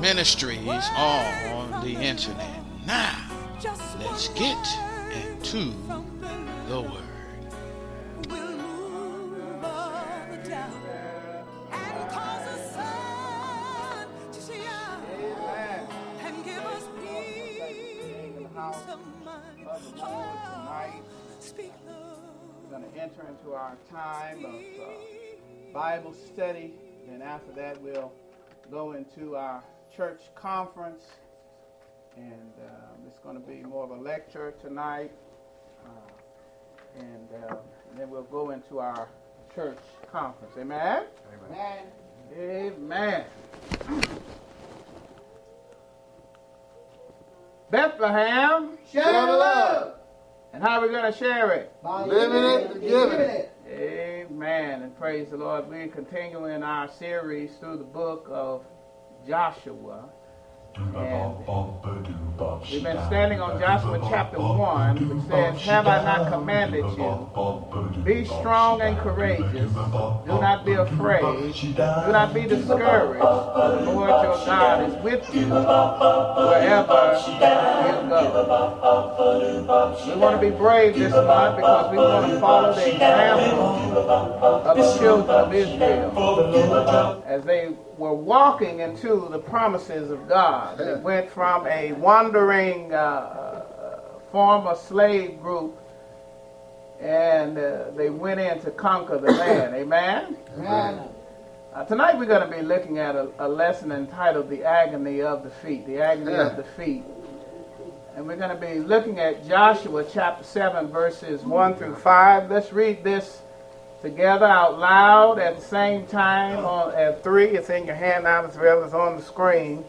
ministries on the internet. Now, let's get into the Word. We're going to enter into our time of uh, Bible study, and after that, we'll go into our church conference, and um, it's going to be more of a lecture tonight. Uh, and, uh, and, then we'll go into our church conference. Amen? Amen. Amen. Bethlehem. Share the love. And how are we going to share it? By living it and giving it. Amen. And praise the Lord. We're continuing our series through the book of Joshua. And we've been standing on Joshua chapter 1, which says, Have I not commanded you? Be strong and courageous. Do not be afraid. Do not be discouraged. The Lord your God is with you wherever you go. We want to be brave this month because we want to follow the example of the children of Israel as they were walking into the promises of God. They went from a wandering uh, former slave group and uh, they went in to conquer the land. Amen? Amen. Uh, tonight we're going to be looking at a, a, lesson entitled The Agony of the Feet. The Agony yeah. of the Feet. And we're going to be looking at Joshua chapter 7, verses 1 through 5. Let's read this together out loud at the same time on, at three. It's in your handout as well as on the screen.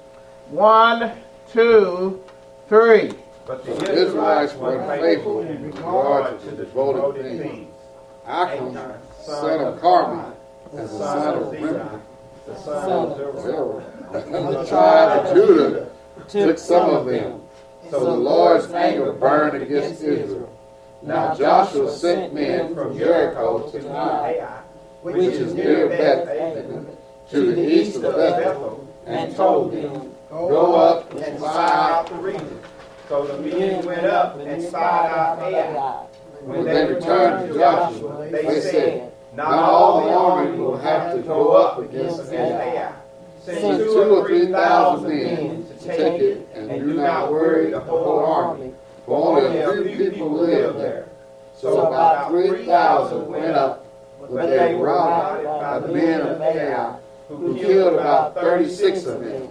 One, two, three. But the Israelites were unfaithful in regard to the devoted things. Achan, son of Carmi, and the son of Rimmon, the son of Zerah, and the tribe of Judah took some of them. So the Lord's anger burned against Israel. Now Joshua sent men from Jericho to Ai, which is near Beth Aven, to the east of Bethel, and told them, Go up and spy out the region. So the men went up and spied out Ai. When they returned to Joshua, they said, Not all the army will have to go up against Ai. Send two or three thousand men to take it, and do not worry the whole army only a few people lived there. So about 3,000 went up, but they were routed by the men of Ai, who killed about 36 of them.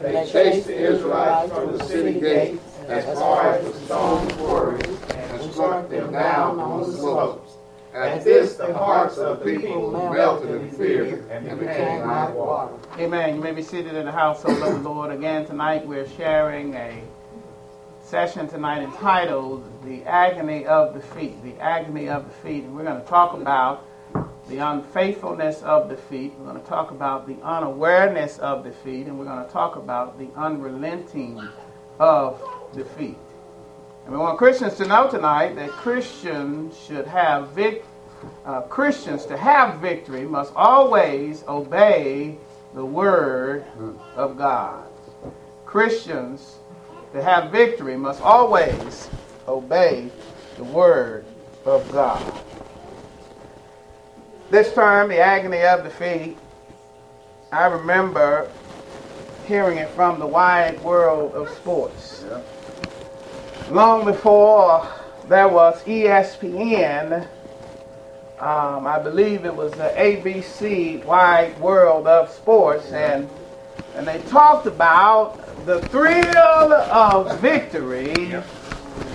They chased the Israelites from the city gate as far as the stone quarries and struck them down on the slopes. At this, the hearts of the people melted in fear and became like water. Amen. You may be seated in the household of the Lord. Again, tonight we're sharing a session tonight entitled The Agony of the Feet. The Agony of the Feet. And we're going to talk about the unfaithfulness of the feet. We're going to talk about the unawareness of the feet. And we're going to talk about the unrelenting of the feet. And we want Christians to know tonight that Christians should have vic- uh, Christians to have victory must always obey the word of God. Christians to have victory must always obey the word of God. This time, the agony of defeat, I remember hearing it from the wide world of sports. Yeah. Long before there was ESPN. Um, I believe it was the ABC Wide World of Sports, and and they talked about the thrill of victory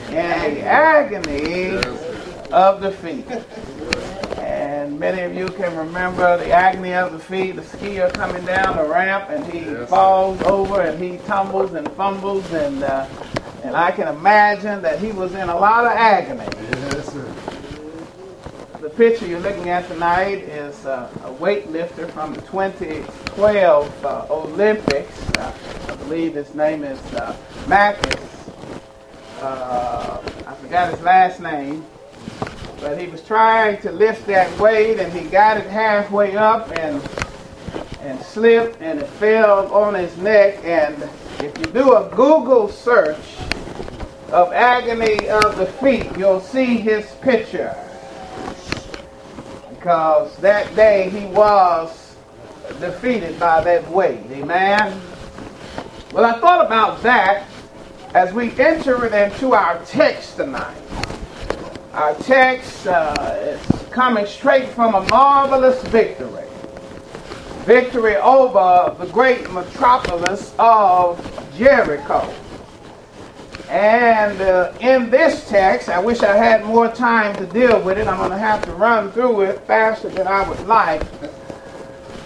and the agony of defeat. And many of you can remember the agony of defeat, the skier coming down the ramp and he Yes, falls over and he tumbles and fumbles and uh, and I can imagine that he was in a lot of agony. The picture you're looking at tonight is uh, a weightlifter from the 2012 uh, Olympics. Uh, I believe his name is uh. Uh, I forgot his last name, but he was trying to lift that weight and he got it halfway up and and slipped and it fell on his neck. And if you do a Google search of agony of the feet, you'll see his picture because that day he was defeated by that weight. Amen. Well, I thought about that as we enter into our text tonight. Our text uh, is coming straight from a marvelous victory. Victory over the great metropolis of Jericho. And uh, in this text, I wish I had more time to deal with it. I'm going to have to run through it faster than I would like.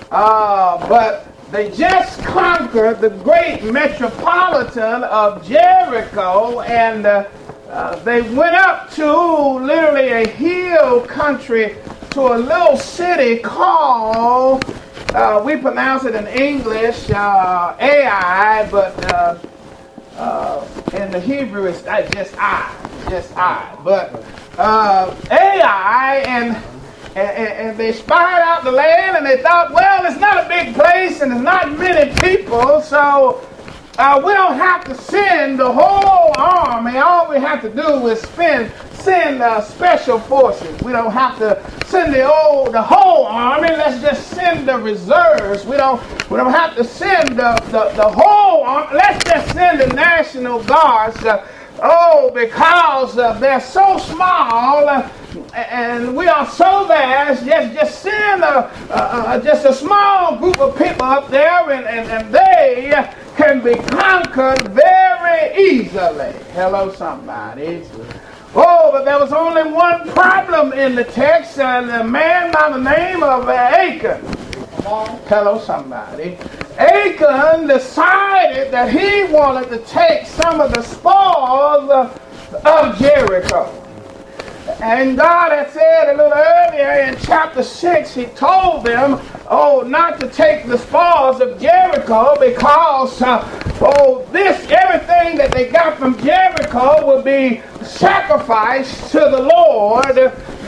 Uh, but they just conquered the great metropolitan of Jericho, and uh, uh, they went up to literally a hill country to a little city called, uh, we pronounce it in English, uh, Ai, but uh, in the Hebrew it's just I, just I. But uh, Ai, and, and, and they spied out the land and they thought, well, it's not a big place and there's not many people, so uh, we don't have to send the whole army. All we have to do is spend, send uh, special forces. We don't have to send the old, the whole army. Let's just send the reserves. We don't, we don't have to send the, the, the whole army. Let's just send the National Guards. Uh, oh, because uh, they're so small uh, and we are so vast. Just, just send a, uh, just a small group of people up there, and, and, and they can be conquered very easily. Hello, somebody. Oh, but there was only one problem in the text, and a man by the name of uh, Achan. Hello, somebody. Achan decided that he wanted to take some of the spoils of, of Jericho. And God had said a little earlier in chapter 6, He told them, oh, not to take the spoils of Jericho because, uh, oh, this, everything that they got from Jericho will be sacrificed to the Lord.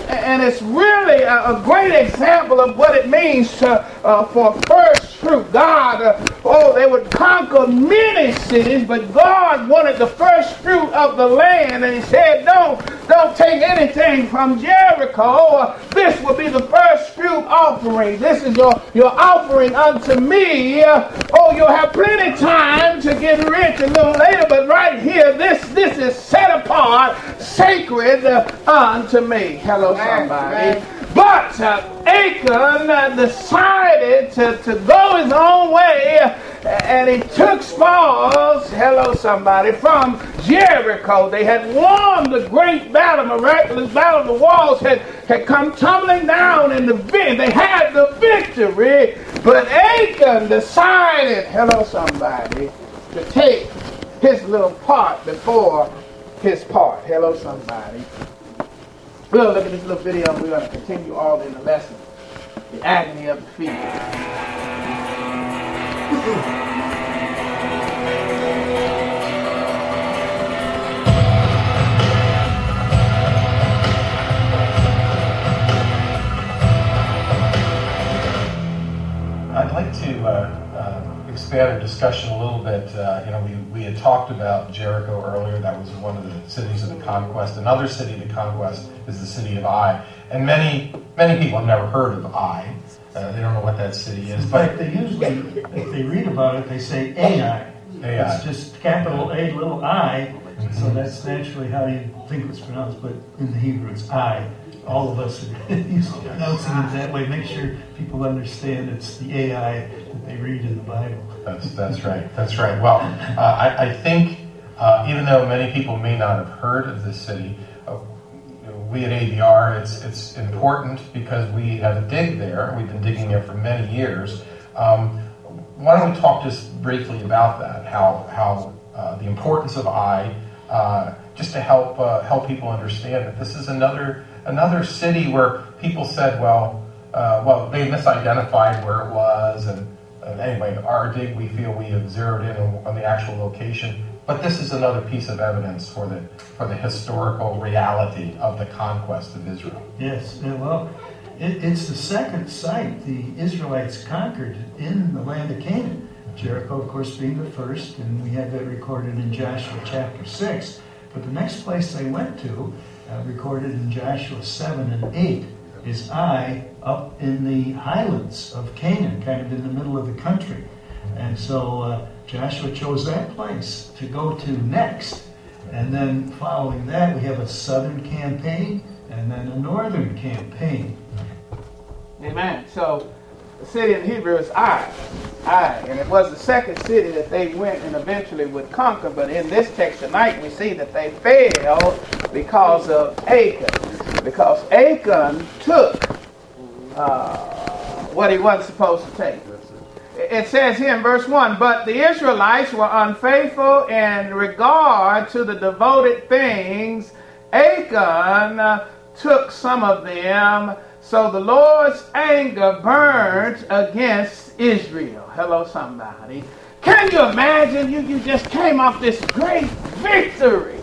And it's really a, a great example of what it means to, uh, for first fruit. God, uh, oh, they would conquer many cities, but God wanted the first fruit of the land, and He said, "Don't, don't take anything from Jericho. This will be the first fruit offering. This is your your offering unto me. Oh, you'll have plenty time to get rich a little later, but right here, this this is set apart, sacred uh, unto me. Hello, somebody. But uh, Achan uh, decided to, to go his own way uh, and he took spoils, hello somebody, from Jericho. They had won the great battle, miraculous battle. The walls had, had come tumbling down in the they had the victory. But Achan decided, hello somebody, to take his little part before his part. Hello somebody. We're going to look at this little video and we're going to continue all in the lesson. The agony of the feet. I'd like to uh, uh, had a discussion a little bit. Uh, you know, we, we had talked about Jericho earlier. That was one of the cities of the conquest. Another city of the conquest is the city of Ai. And many many people have never heard of Ai. Uh, they don't know what that city is. In But fact, they usually, if they read about it, they say AI. AI. It's just capital A, little I, So that's naturally how you think it's pronounced, but in the Hebrew it's I. All of us are used that way. Make sure people understand it's the AI that they read in the Bible. That's, that's right. That's right. Well, uh, I, I think uh, even though many people may not have heard of this city, uh, we at ABR, it's, it's important because we have a dig there. We've been digging there for many years. Um, why don't we talk just briefly about that? How, how uh, the importance of I, uh, just to help uh, help people understand that this is another another city where people said, well, uh, well, they misidentified where it was, and, and anyway, our dig, we feel we have zeroed in on, the actual location. But this is another piece of evidence for the for the historical reality of the conquest of Israel. Yes, well, it, it's the second site the Israelites conquered in the land of Canaan. Jericho, of course, being the first, and we have that recorded in Joshua chapter 6. But the next place they went to, uh, recorded in Joshua 7 and 8, is Ai up in the highlands of Canaan, kind of in the middle of the country. And so uh, Joshua chose that place to go to next. And then following that, we have a southern campaign and then a northern campaign. Amen. So the city in Hebrew is Ai. And it was the second city that they went and eventually would conquer. But in this text tonight, we see that they failed because of Achan. Because Achan took uh, what he wasn't supposed to take. It says here in verse 1 But the Israelites were unfaithful in regard to the devoted things. Achan uh, took some of them so the Lord's anger burns against Israel. Hello, somebody. Can you imagine? You, you just came off this great victory.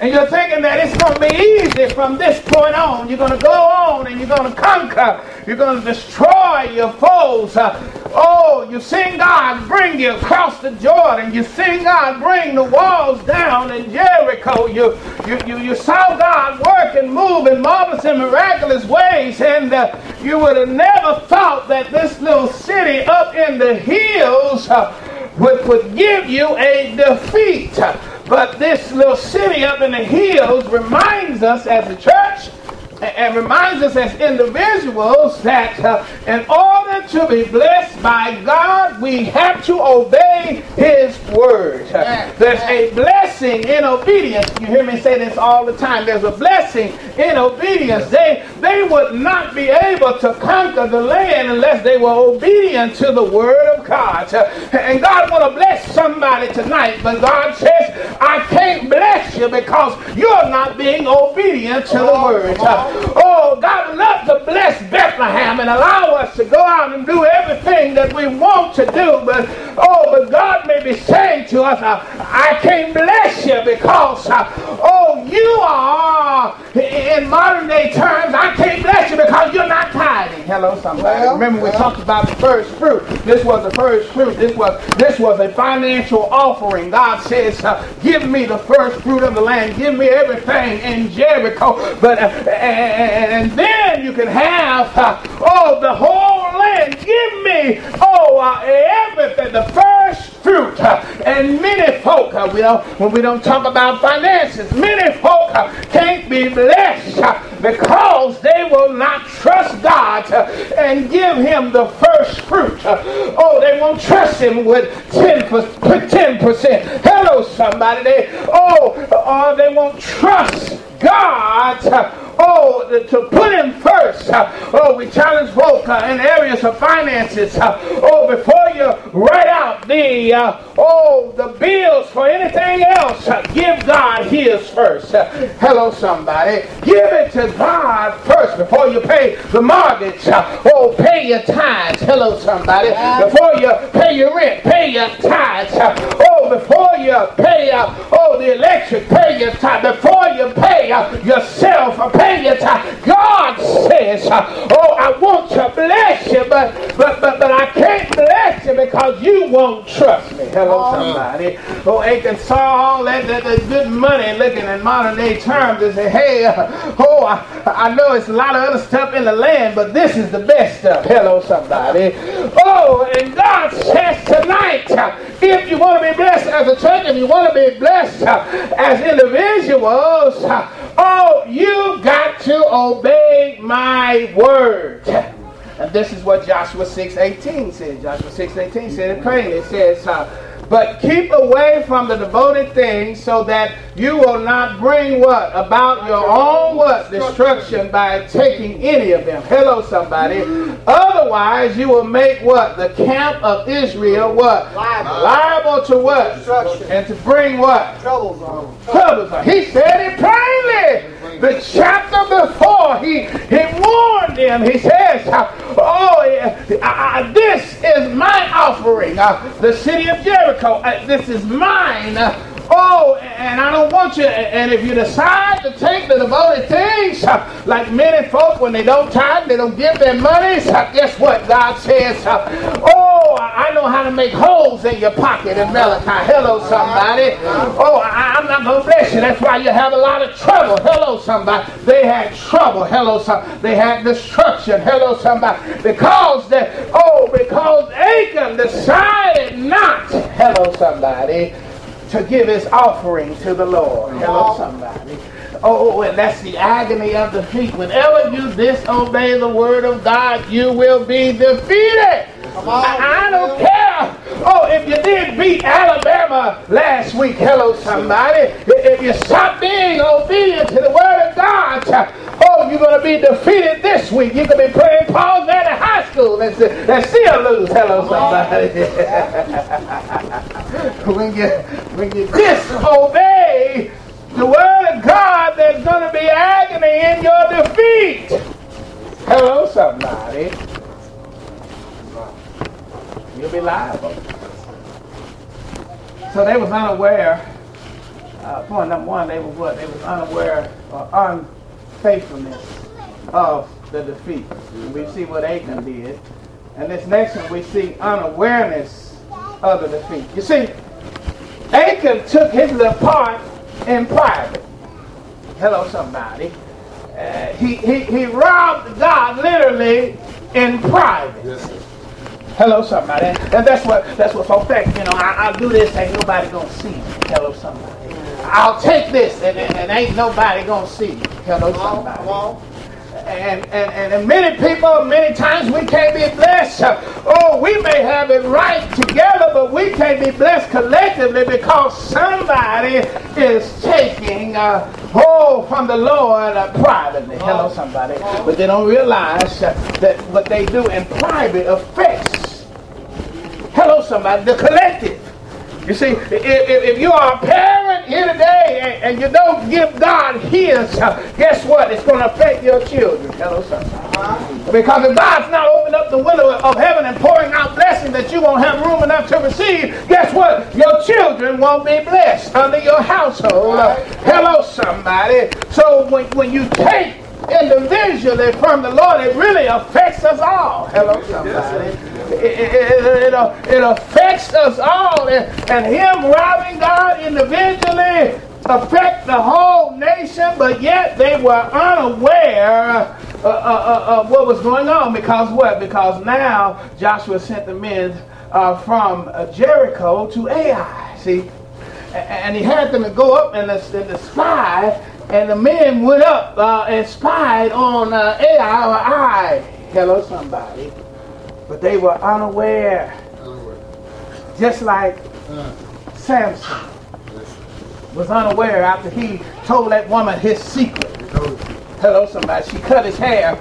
And you're thinking that it's going to be easy from this point on. You're going to go on and you're going to conquer. You're going to destroy your foes. Uh, oh, you seen God bring you across the Jordan. You seen God bring the walls down in Jericho. You, you, you, you saw God work and move in marvelous and miraculous ways. And uh, you would have never thought that this little city up in the hills uh, would, would give you a defeat. But this little city up in the hills reminds us as a church and reminds us as individuals that uh, in order to be blessed by God, we have to obey His word. There's a blessing in obedience. You hear me say this all the time. There's a blessing in obedience. They, they would not be able to conquer the land unless they were obedient to the word of God. And God want to bless somebody tonight, but God says, I can't bless you because you're not being obedient to the word. Oh, God would love to bless Bethlehem and allow us to go out and do everything that we want to do. But, oh, but God may be saying to us, I can't bless you because, oh, you are, in modern day terms, I can't bless you because you're not tithing. Hello, somebody. Well, Remember, we talked about the first fruit. This was the first fruit. This was, this was a financial offering. God says, uh, give me the first fruit of the land. Give me everything in Jericho. But, uh, and, and then you can have, uh, oh, the whole land. Give me, oh, uh, everything, the first fruit. And many folk, uh, we don't, when we don't talk about finances, many folk uh, can't be blessed because they will not trust God and give Him the first fruit. Oh, they won't trust Him with 10%. 10%. Hello, somebody. They, oh, or they won't trust God oh, to put him first. Oh, we challenge folk uh, in areas of finances. Uh, oh, before you write out the uh, oh the bills for anything else, give God His first. Hello, somebody. Give it to God first before you pay the mortgage. Oh, pay your tithes. Hello, somebody. Before you pay your rent, pay your tithes. Oh, before you pay uh, oh the electric, pay your tithes. Before you pay uh, yourself, uh, pay your tithes. God says, Oh, I want to bless you, but but but but I can't bless you because you won't trust me. Hello, somebody. Oh, Achan saw all that, that, that good money looking in modern day terms and say, hey, uh, oh, I, I know it's a lot of other stuff in the land, but this is the best stuff. Hello, somebody. Oh, and God says tonight, if you want to be blessed as a church, if you want to be blessed as individuals, oh, you got to obey my word. And this is what Joshua 6.18 said. Joshua 6.18 said it plainly. It says, uh, but keep away from the devoted things so that you will not bring what? About your own what? Destruction by taking any of them. Hello, somebody. Otherwise, you will make what? The camp of Israel what? Liable. Liable to what? Destruction. And to bring what? Troubles on. Troubles on. He said it plainly. The chapter before, he, he warned them. He says, Oh, I- I- this is my offering. Uh, the city of Jericho. This is mine. Oh, and I don't want you. And if you decide to take the devoted things, like many folk, when they don't tithe, they don't give their money. guess what? God says, "Oh, I know how to make holes in your pocket." In Malachi, hello, somebody. Oh, I'm not gonna bless you. That's why you have a lot of trouble. Hello, somebody. They had trouble. Hello, somebody. They had destruction. Hello, somebody. Because that. Oh, because Achan decided not. Hello, somebody to give his offering to the Lord. Hello, somebody. Oh, oh, oh, and that's the agony of defeat. Whenever you disobey the word of God, you will be defeated. I, I don't care. Oh, if you did beat Alabama last week, hello, somebody. If you stop being obedient to the word of God, oh, you're going to be defeated this week. You're going to be playing Paul at high school and, and still lose. Hello, somebody. when you when you disobey the word of God, there's going to be agony in your defeat. Hello, somebody. You'll be liable. So they was unaware. Uh, point number one, they were what? They was unaware or unfaithfulness of the defeat. And we see what Achan did. And this next one, we see unawareness of the defeat. You see, Achan took his little part in private. Hello, somebody. Uh, he, he, he robbed God literally in private. Yes. Hello, somebody. And that's what that's what folks think. You know, I, I'll do this, ain't nobody gonna see me. Hello, somebody. I'll take this, and, and, and ain't nobody gonna see me. Hello, somebody. And, and, and many people, many times we can't be blessed. Oh, we may have it right together, but we can't be blessed collectively because somebody is taking uh, oh from the Lord uh, privately. Hello, somebody. But they don't realize uh, that what they do in private affects. Hello, somebody. The collective. You see, if, if, if you are a parent here today and, and you don't give God His, uh, guess what? It's going to affect your children. Hello, somebody. Because if God's not opening up the window of heaven and pouring out blessings that you won't have room enough to receive, guess what? Your children won't be blessed under your household. Hello, somebody. So when, when you take individually from the Lord, it really affects us all. Hello, somebody. It, it, it, it, it affects us all. And, and Him robbing God individually affect the whole nation, but yet they were unaware uh, uh, uh, what was going on. Because what? Because now Joshua sent the men uh, from uh, Jericho to Ai. See? And he had them to go up and the, and the spy, and the men went up uh, and spied on uh, Ai or I. Hello, somebody. But they were unaware, just like Uh, Samson was unaware after he told that woman his secret. Hello, somebody. She cut his hair,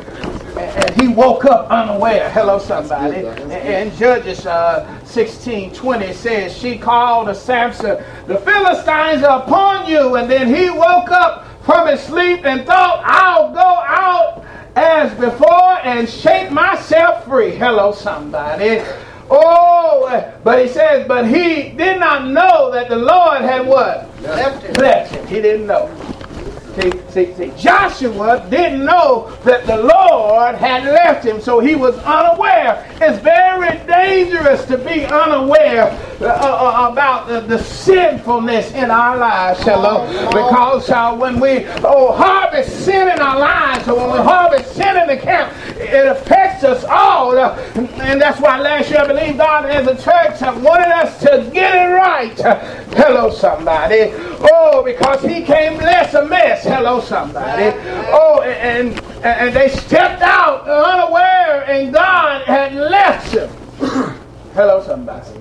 and, and he woke up unaware. Hello, somebody. That's good, And, and Judges uh, 16 20 says, She called to Samson, The Philistines are upon you. And then he woke up from his sleep and thought, I'll go out as before and shake myself free. Hello, somebody. Oh, but he says, but he did not know that the Lord had what? Left him. Left him. He didn't know. See, see, see, Joshua didn't know that the Lord had left him, so he was unaware. It's very dangerous to be unaware uh, uh, about the, the, sinfulness in our lives, hello. Because uh, when we oh, harvest sin in our lives, or when we harvest sin in the camp, it affects us all. Uh, and that's why last year I believe God as a church wanted us to get it right. Hello, somebody. Oh, because He came bless a mess. Hello, somebody. Oh, and, and they stepped out unaware, and God had left them. Hello, somebody.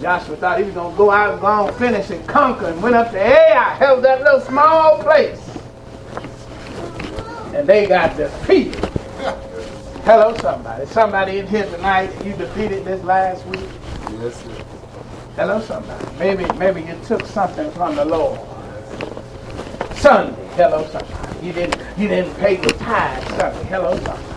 Joshua thought he was going to go out and go on, finish and conquer, and went up to Ai, held that little small place. And they got defeated. Hello, somebody. Somebody in here tonight, you defeated this last week. Yes, sir. Hello, somebody. Maybe, maybe you took something from the Lord. Sunday. Hello, Sunday. You didn't, you didn't pay your tithe Sunday. Hello, Sunday.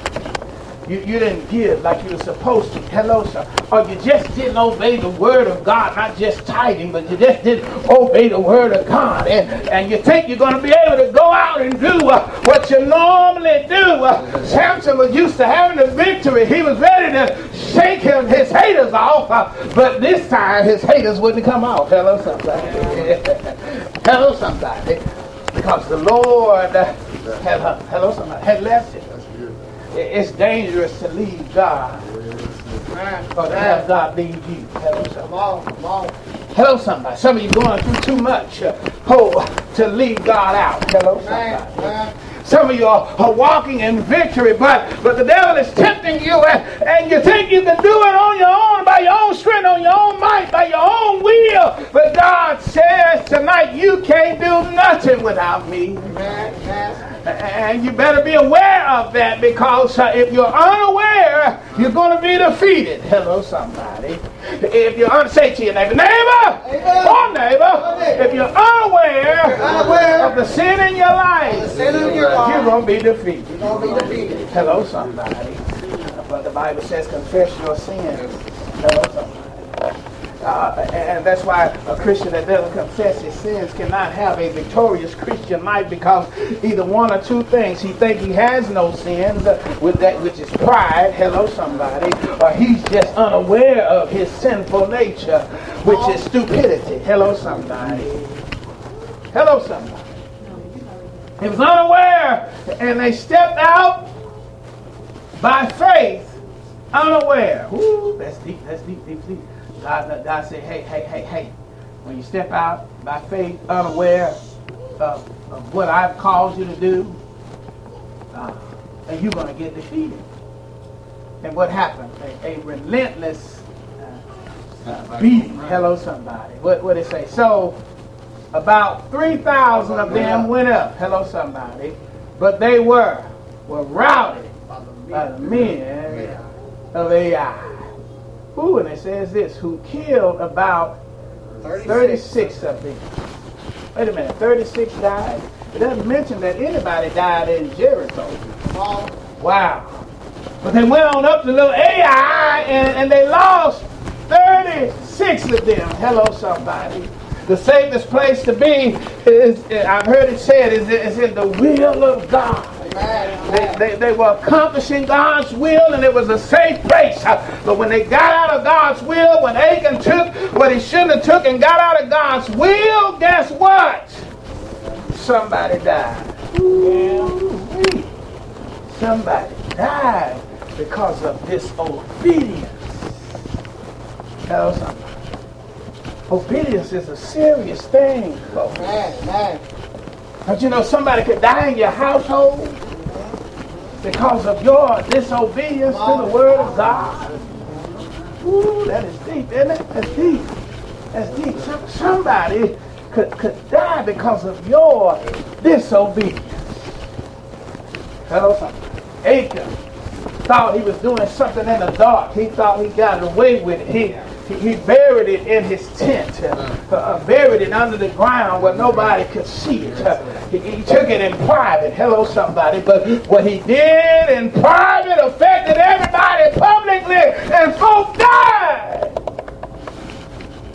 You, you didn't give like you were supposed to. Hello, sir. Or you just didn't obey the word of God, not just tithing, but you just didn't obey the word of God. And, and you think you're going to be able to go out and do uh, what you normally do. Uh, Samson was used to having the victory. He was ready to shake him, his haters off. Uh, but this time, his haters wouldn't come off. Hello, somebody. hello, somebody. Because the Lord had, hello, somebody, had left him it's dangerous to leave God. Or to have God leave you. Hello, come on, come on. Hello, somebody. Some of you going through too much uh, oh, to leave God out. Hello, somebody. Some of you are, are, walking in victory, but, but the devil is tempting you, and, and you think you can do it on your own, by your own strength, on your own might, by your own will. But God says tonight, you can't do nothing without me. And you better be aware of that because uh, if you're unaware, you're going to be defeated. Hello, somebody. If you're un- say to your neighbor, neighbor, or oh, neighbor, if you're unaware, unaware of the sin in your life, sin in your life you're going to be defeated. You're going to be defeated. Hello, somebody. But the Bible says, confess your sins. Hello, somebody. Uh, and that's why a Christian that doesn't confess his sins cannot have a victorious Christian life because either one or two things. He thinks he has no sins uh, with that which is pride, hello somebody, or he's just unaware of his sinful nature, which is stupidity. Hello somebody. Hello somebody. He was unaware and they stepped out by faith, unaware. Ooh, that's deep, that's deep, deep, deep. God, God said, hey, hey, hey, hey, when you step out by faith, unaware of, of what I've called you to do, uh, and you're going to get defeated. And what happened? A, a relentless uh, uh, beating. Hello, somebody. What what it say? So about three thousand of them went up. Hello, somebody. But they were were routed by the men of Ai. Ooh, and it says this, who killed about 36, of them. Wait a minute, 36 died? It doesn't mention that anybody died in Jericho. Wow. But they went on up to little Ai and, and they lost 36 of them. Hello, somebody. The safest place to be is, I've heard it said, is, is in the will of God. They, they, they, were accomplishing God's will and it was a safe place. But when they got out of God's will, when Achan took what he shouldn't have took and got out of God's will, guess what? Somebody died. Somebody died because of disobedience. Tell somebody. Obedience is a serious thing, folks. Man, man. But you know somebody could die in your household because of your disobedience to the word of God. Ooh, that is deep, isn't it? That's deep. That's deep. Some, somebody could, could die because of your disobedience. Hello, somebody. Achan thought he was doing something in the dark. He thought he got away with it. He buried it in his tent, uh, uh, buried it under the ground where nobody could see it. Uh, he, he, took it in private. Hello, somebody. But what he did in private affected everybody publicly, and folk died.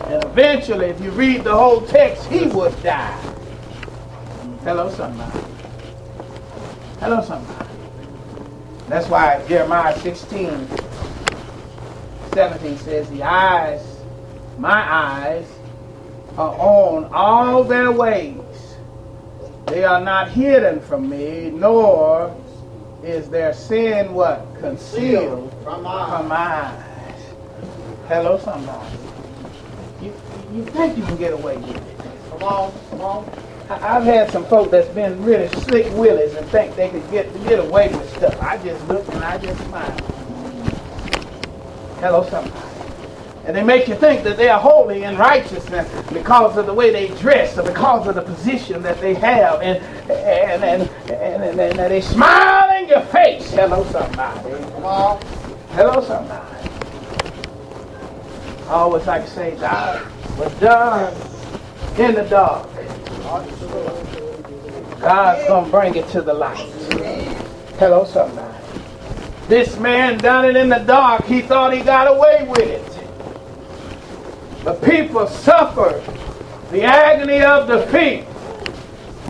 And eventually, if you read the whole text, he would die. Hello, somebody. Hello, somebody. That's why Jeremiah 16, 17 says, The eyes, my eyes, are on all their ways. They are not hidden from me, nor is their sin what? Concealed From my from my eyes. Hello, somebody. You, you think you can get away with it. Come on, come on. I've had some folk that's been really slick willies and think they could get get away with stuff. I just look and I just smile. Hello, somebody. And they make you think that they are holy and righteous and because of the way they dress or because of the position that they have. And, and, and, and, and, and they smile in your face. Hello, somebody. Hello, somebody. I always like to say, God was done in the dark. God's going to bring it to the light. Hello, somebody. This man done it in the dark. He thought he got away with it. But people suffer the agony of defeat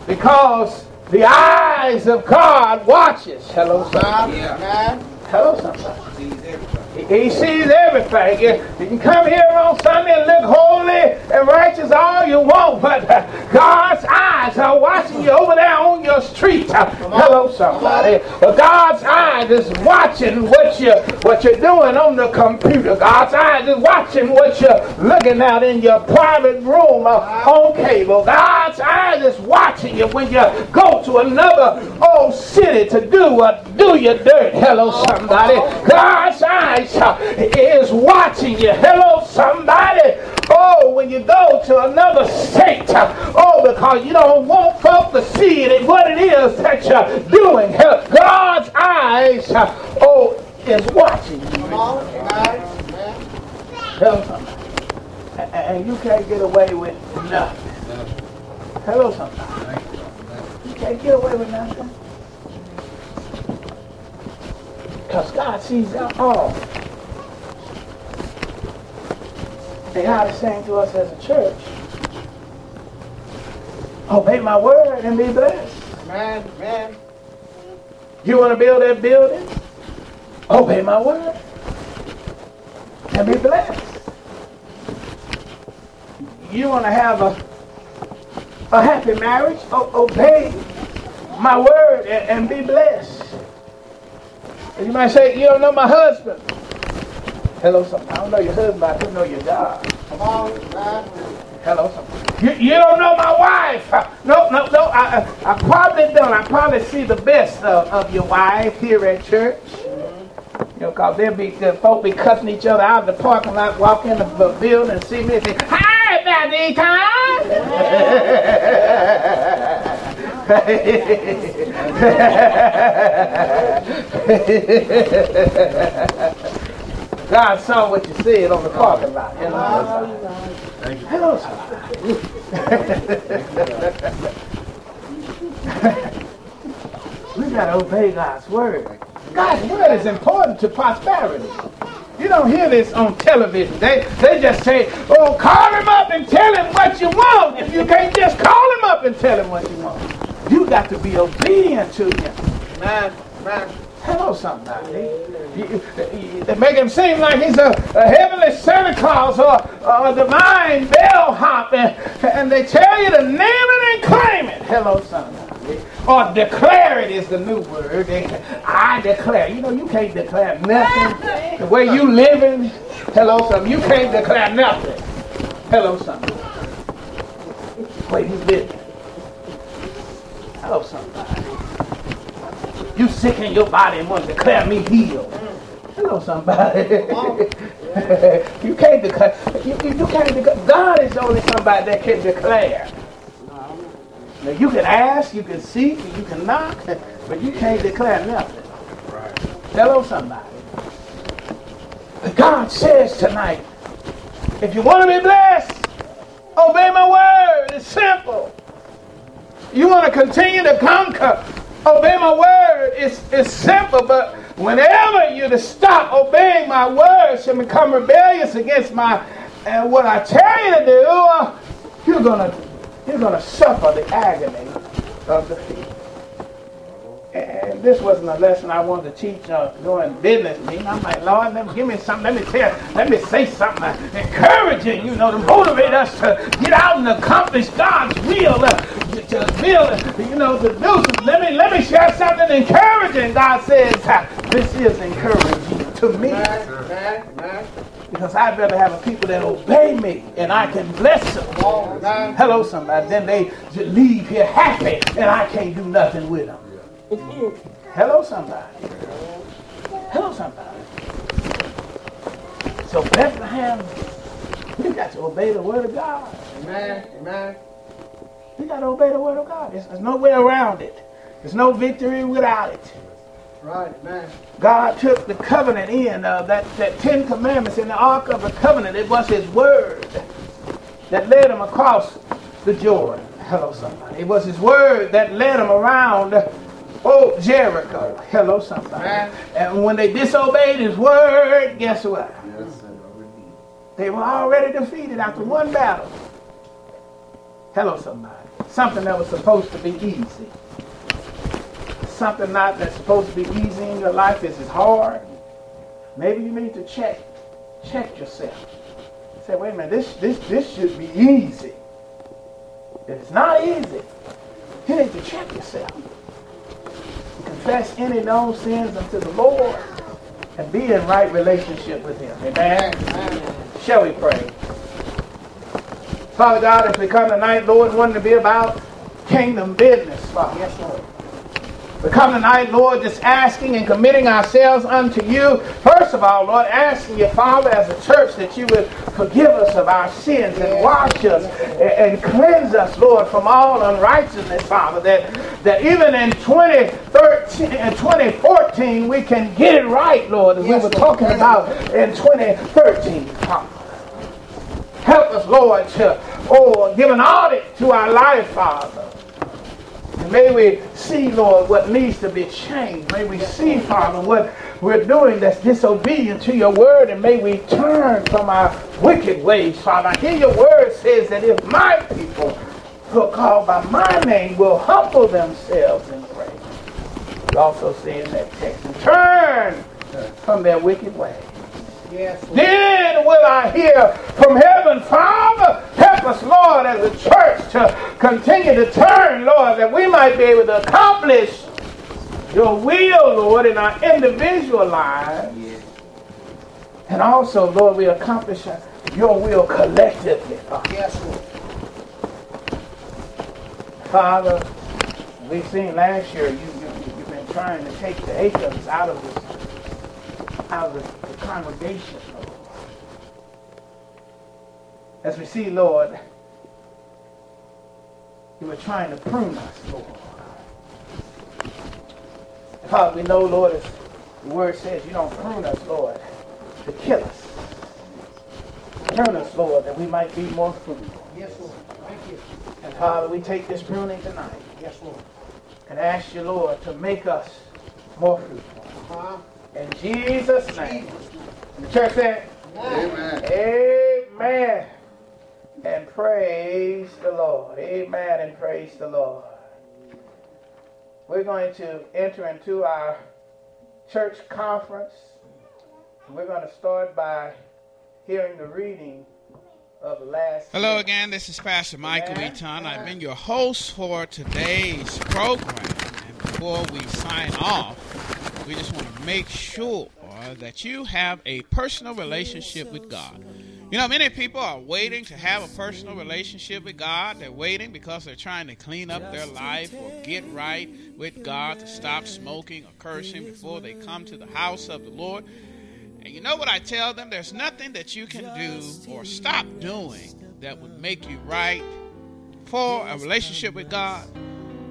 because the eyes of God watches. Hello, somebody. Man. Hello, somebody. He, sees everything. You, you can come here on Sunday and look holy and righteous all you want, but uh, God's eyes are watching you over there on your street. Uh, hello, somebody. But God's eyes is watching what you what you're doing on the computer. God's eyes is watching what you're looking at in your private room uh, on cable. God's eyes is watching you when you go to another old city to do what do your dirt. Hello, somebody. God's eyes is watching you. Hello, somebody. Oh, when you go to another state, oh, because you don't want folk to see it what it is that you're doing. God's eyes, oh, is watching you. Come on. Amen. Amen. Hello, somebody. And you can't get away with nothing. Hello, somebody. You can't get away with nothing. Because God sees all. And God is saying to us as a church, obey my word and be blessed. Man, man. You want to build that building? Obey my word and be blessed. You want to have a, a happy marriage? O- obey my word and, and be blessed. And you might say, You don't know my husband. Hello, something. I don't know your husband, I don't know your dog. Come on, man. Hello, something. You, you don't know my wife. Uh, No, no, no. I, I, I probably don't. I probably see the best of, of your wife here at church. You know, because they'll be, the folk be cussing each other out of the parking lot, walk in the bu- building and see me and say, Hi, Daddy time. God saw what you said on the parking lot. Hello, Hello, somebody. we got to obey God's word. God's word is important to prosperity. You don't hear this on television. They, they just say, oh, call him up and tell him what you want. If you can't just call him up and tell him what you want. You got to be obedient to him. Man, man. Hello, somebody. You, you, they make him seem like he's a, a heavenly Santa Claus or, a divine bellhop, and, and they tell you to name it and claim it. Hello, somebody. Or declare it is the new word. I declare. You know, you can't declare nothing. The way you living, hello, something. You can't declare nothing. Hello, somebody. The way you living. Hello, somebody. You sick in your body and want to declare me healed. Mm. Hello, somebody. you can't declare. You, you, you can't declare. God is only somebody that can declare. Now you can ask, you can seek, you can knock, but you can't declare nothing. Hello, somebody. But God says tonight, if you want to be blessed, obey my word. It's simple. You want to continue to conquer, obey my word. It's, it's simple, but whenever you to stop obeying my words and become rebellious against my and what I tell you to do, uh, you're gonna you're gonna suffer the agony of defeat. And this wasn't a lesson I wanted to teach uh, during business meeting. I'm like, Lord, let me, give me something. Let me tell, let me say something uh, encouraging, you know, to motivate us to get out and accomplish God's will, uh, to build, you know, to do. Let me, let me share something encouraging. God says, this is encouraging to me. Because I'd rather have a people that obey me and I can bless them. Hello, somebody. Then they leave here happy and I can't do nothing with them. Hello, somebody. Hello, somebody. So Bethlehem, we got to obey the word of God. Amen. Amen. We got to obey the word of God. There's, there's no way around it. There's no victory without it. Right. Amen. God took the covenant in, uh, that, that Ten Commandments in the Ark of the Covenant. It was His Word that led him across the Jordan. Hello, somebody. It was His Word that led him around, oh, Jericho. Hello, somebody. Amen. And when they disobeyed His Word, guess what? Yes. They were already defeated after one battle. Hello, somebody. Something that was supposed to be easy. Something not that's supposed to be easy in your life is is hard. Maybe you need to check, check yourself. Say, wait a minute, this this this should be easy. If it's not easy, you need to check yourself. Confess any known sins unto the Lord and be in right relationship with Him. Amen. Amen. Shall we pray? Father God, as we come tonight, Lord, wanting to be about kingdom business, Father. Yes, Lord. We come tonight, Lord, just asking and committing ourselves unto you. First of all, Lord, asking you, Father, as a church, that you would forgive us of our sins and wash us and, and cleanse us, Lord, from all unrighteousness, Father. That, that even in 2013 and 2014, we can get it right, Lord, as we were talking about in 2013, Father. Help us, Lord, to oh, give an audit to our life, Father. And may we see, Lord, what needs to be changed. May we see, Father, what we're doing that's disobedient to your word, and may we turn from our wicked ways, Father. I hear your word says that if my people who are called by my name will humble themselves and pray. You also say in that text, turn from their wicked ways. Yes. Then will I hear from heaven, Father, help us, Lord, as a church to continue to turn, Lord, that we might be able to accomplish your will, Lord, in our individual lives. And also, Lord, we accomplish your will collectively, Father. Yes, Lord. Father, we've seen last year you, you, you've been trying to take the acres out of this out of the, the congregation. As we see, Lord, you were trying to prune us, Lord. Father, we know, Lord, as the word says, you don't prune us, Lord, to kill us. Prune us, Lord, that we might be more fruitful. Yes, Lord. Thank you. And Father, we take this pruning tonight Yes, Lord. and ask you, Lord, to make us more fruitful. Uh-huh. In Jesus' name. And the church said, Amen. Amen. And praise the Lord. Amen and praise the Lord. We're going to enter into our church conference. We're going to start by hearing the reading of the last. Hello again, this is Pastor Michael Amen. Eaton. I've been your host for today's program. And before we sign off, we just want to make sure that you have a personal relationship with God. You know, many people are waiting to have a personal relationship with God. They're waiting because they're trying to clean up their life or get right with God to stop smoking or cursing before they come to the house of the Lord. And you know what I tell them? There's nothing that you can do or stop doing that would make you right for a relationship with God.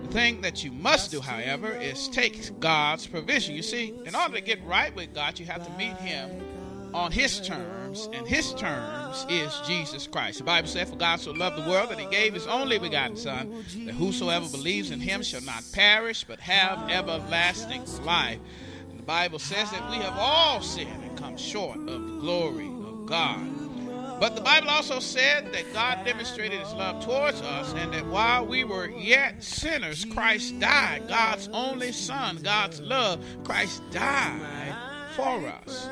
The thing that you must do, however, is take God's provision. You see, in order to get right with God, you have to meet Him on His terms, and His terms is Jesus Christ. The Bible says, For God so loved the world that He gave His only begotten Son, that whosoever believes in Him shall not perish, but have everlasting life. And the Bible says that we have all sinned and come short of the glory of God. But the Bible also said that God demonstrated his love towards us and that while we were yet sinners, Christ died. God's only Son, God's love, Christ died for us.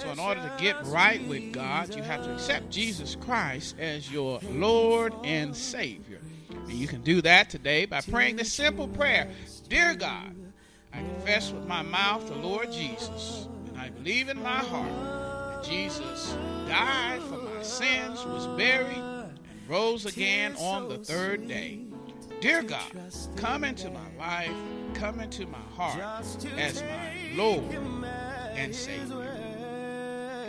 So, in order to get right with God, you have to accept Jesus Christ as your Lord and Savior. And you can do that today by praying this simple prayer Dear God, I confess with my mouth the Lord Jesus, and I believe in my heart that Jesus died for my sins, was buried, and rose again on the third day. Dear God, come into my life, come into my heart as my Lord and Savior.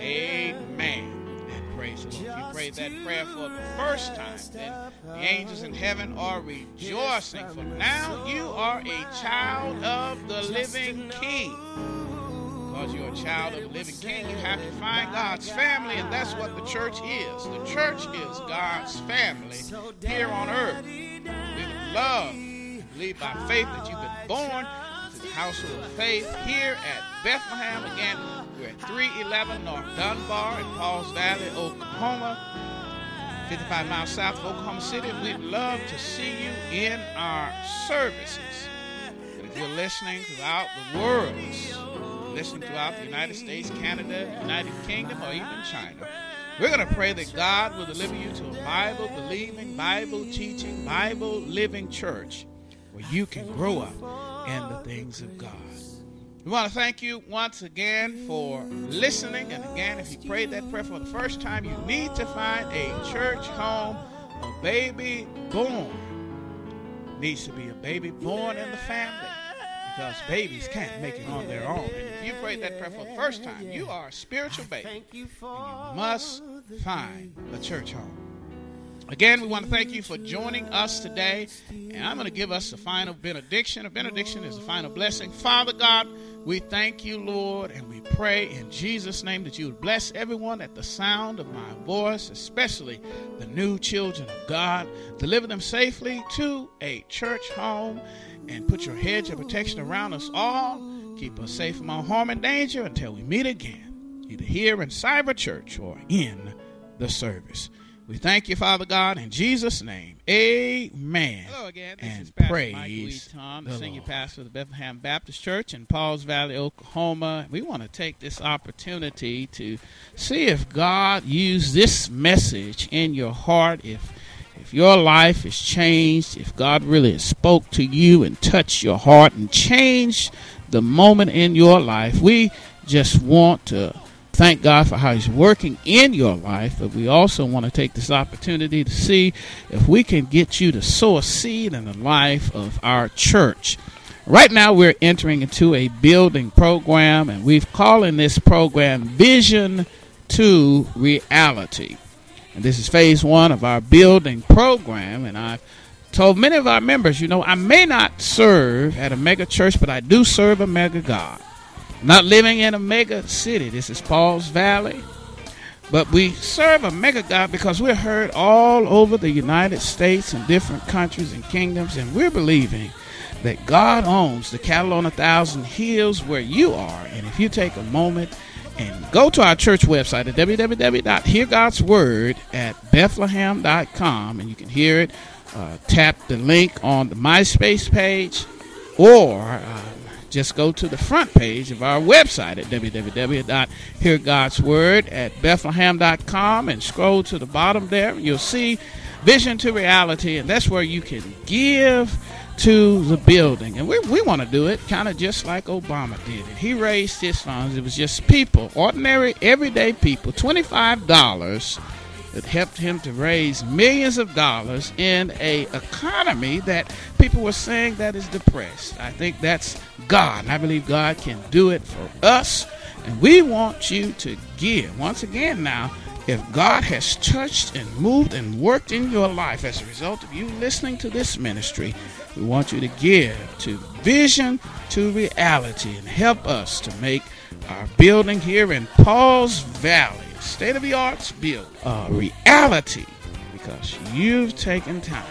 Amen. And praise the Lord. If you prayed that prayer for the first time, then the angels in heaven are rejoicing. For now you are a child of the living King. Because you're a child of the living King, you have to find God's family, and that's what the church is. The church is God's family here on earth. Would love believe by faith that you've been born to the household of faith here at Bethlehem. Again, we're at 311 North Dunbar in Pauls Valley, Oklahoma, 55 miles south of Oklahoma City. We'd love to see you in our services. And if you're listening throughout the world, listening throughout the United States, Canada, United Kingdom, or even China, we're going to pray that God will deliver you to a Bible believing, Bible teaching, Bible living church where you can grow up in the things of God. We want to thank you once again for listening. And again, if you prayed that prayer for the first time, you need to find a church home. A baby born needs to be a baby born in the family because babies can't make it on their own. And if you prayed that prayer for the first time, you are a spiritual baby. And you must find a church home. Again, we want to thank you for joining us today. And I'm going to give us a final benediction. A benediction is a final blessing. Father God, we thank you, Lord, and we pray in Jesus' name that you would bless everyone at the sound of my voice, especially the new children of God. Deliver them safely to a church home and put your hedge of protection around us all. Keep us safe from all harm and danger until we meet again, either here in Cyber Church or in the service. We thank you, Father God, in Jesus' name. Amen. Hello again. This and is Pastor praise Mike Lee Tom, the, senior Lord. pastor of the Bethlehem Baptist Church in Pauls Valley, Oklahoma. We want to take this opportunity to see if God used this message in your heart, if if your life is changed, if God really spoke to you and touched your heart and changed the moment in your life, we just want to thank God for how He's working in your life, but we also want to take this opportunity to see if we can get you to sow a seed in the life of our church. Right now, we're entering into a building program, and we've calling this program Vision to Reality. And this is phase one of our building program, and I've told many of our members, you know, I may not serve at a mega church, but I do serve a mega God not living in a mega city. This is Pauls Valley. But we serve a mega God because we're heard all over the United States and different countries and kingdoms, and we're believing that God owns the cattle on a thousand hills where you are. And if you take a moment and go to our church website at www.heargodsword at bethlehem.com, and you can hear it, uh, tap the link on the MySpace page, or uh, just go to the front page of our website at www.heargodsword and scroll to the bottom there. You'll see Vision to Reality, and that's where you can give to the building. And we, we want to do it kind of just like Obama did it. He raised his funds. It was just people, ordinary, everyday people, $25 that helped him to raise millions of dollars in a economy that people were saying that is depressed. I think that's God. And I believe God can do it for us. And we want you to give. Once again now, if God has touched and moved and worked in your life as a result of you listening to this ministry, we want you to give to vision to reality and help us to make our building here in Pauls Valley state of the arts build a reality because you've taken time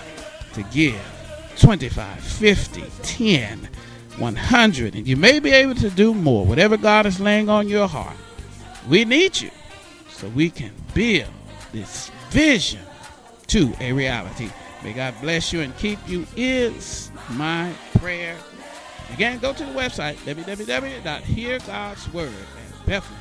to give 25, 50, 10, 100, and you may be able to do more, whatever God is laying on your heart. We need you so we can build this vision to a reality. May God bless you and keep you is my prayer. Again, go to the website, www.heargodsword at Bethlehem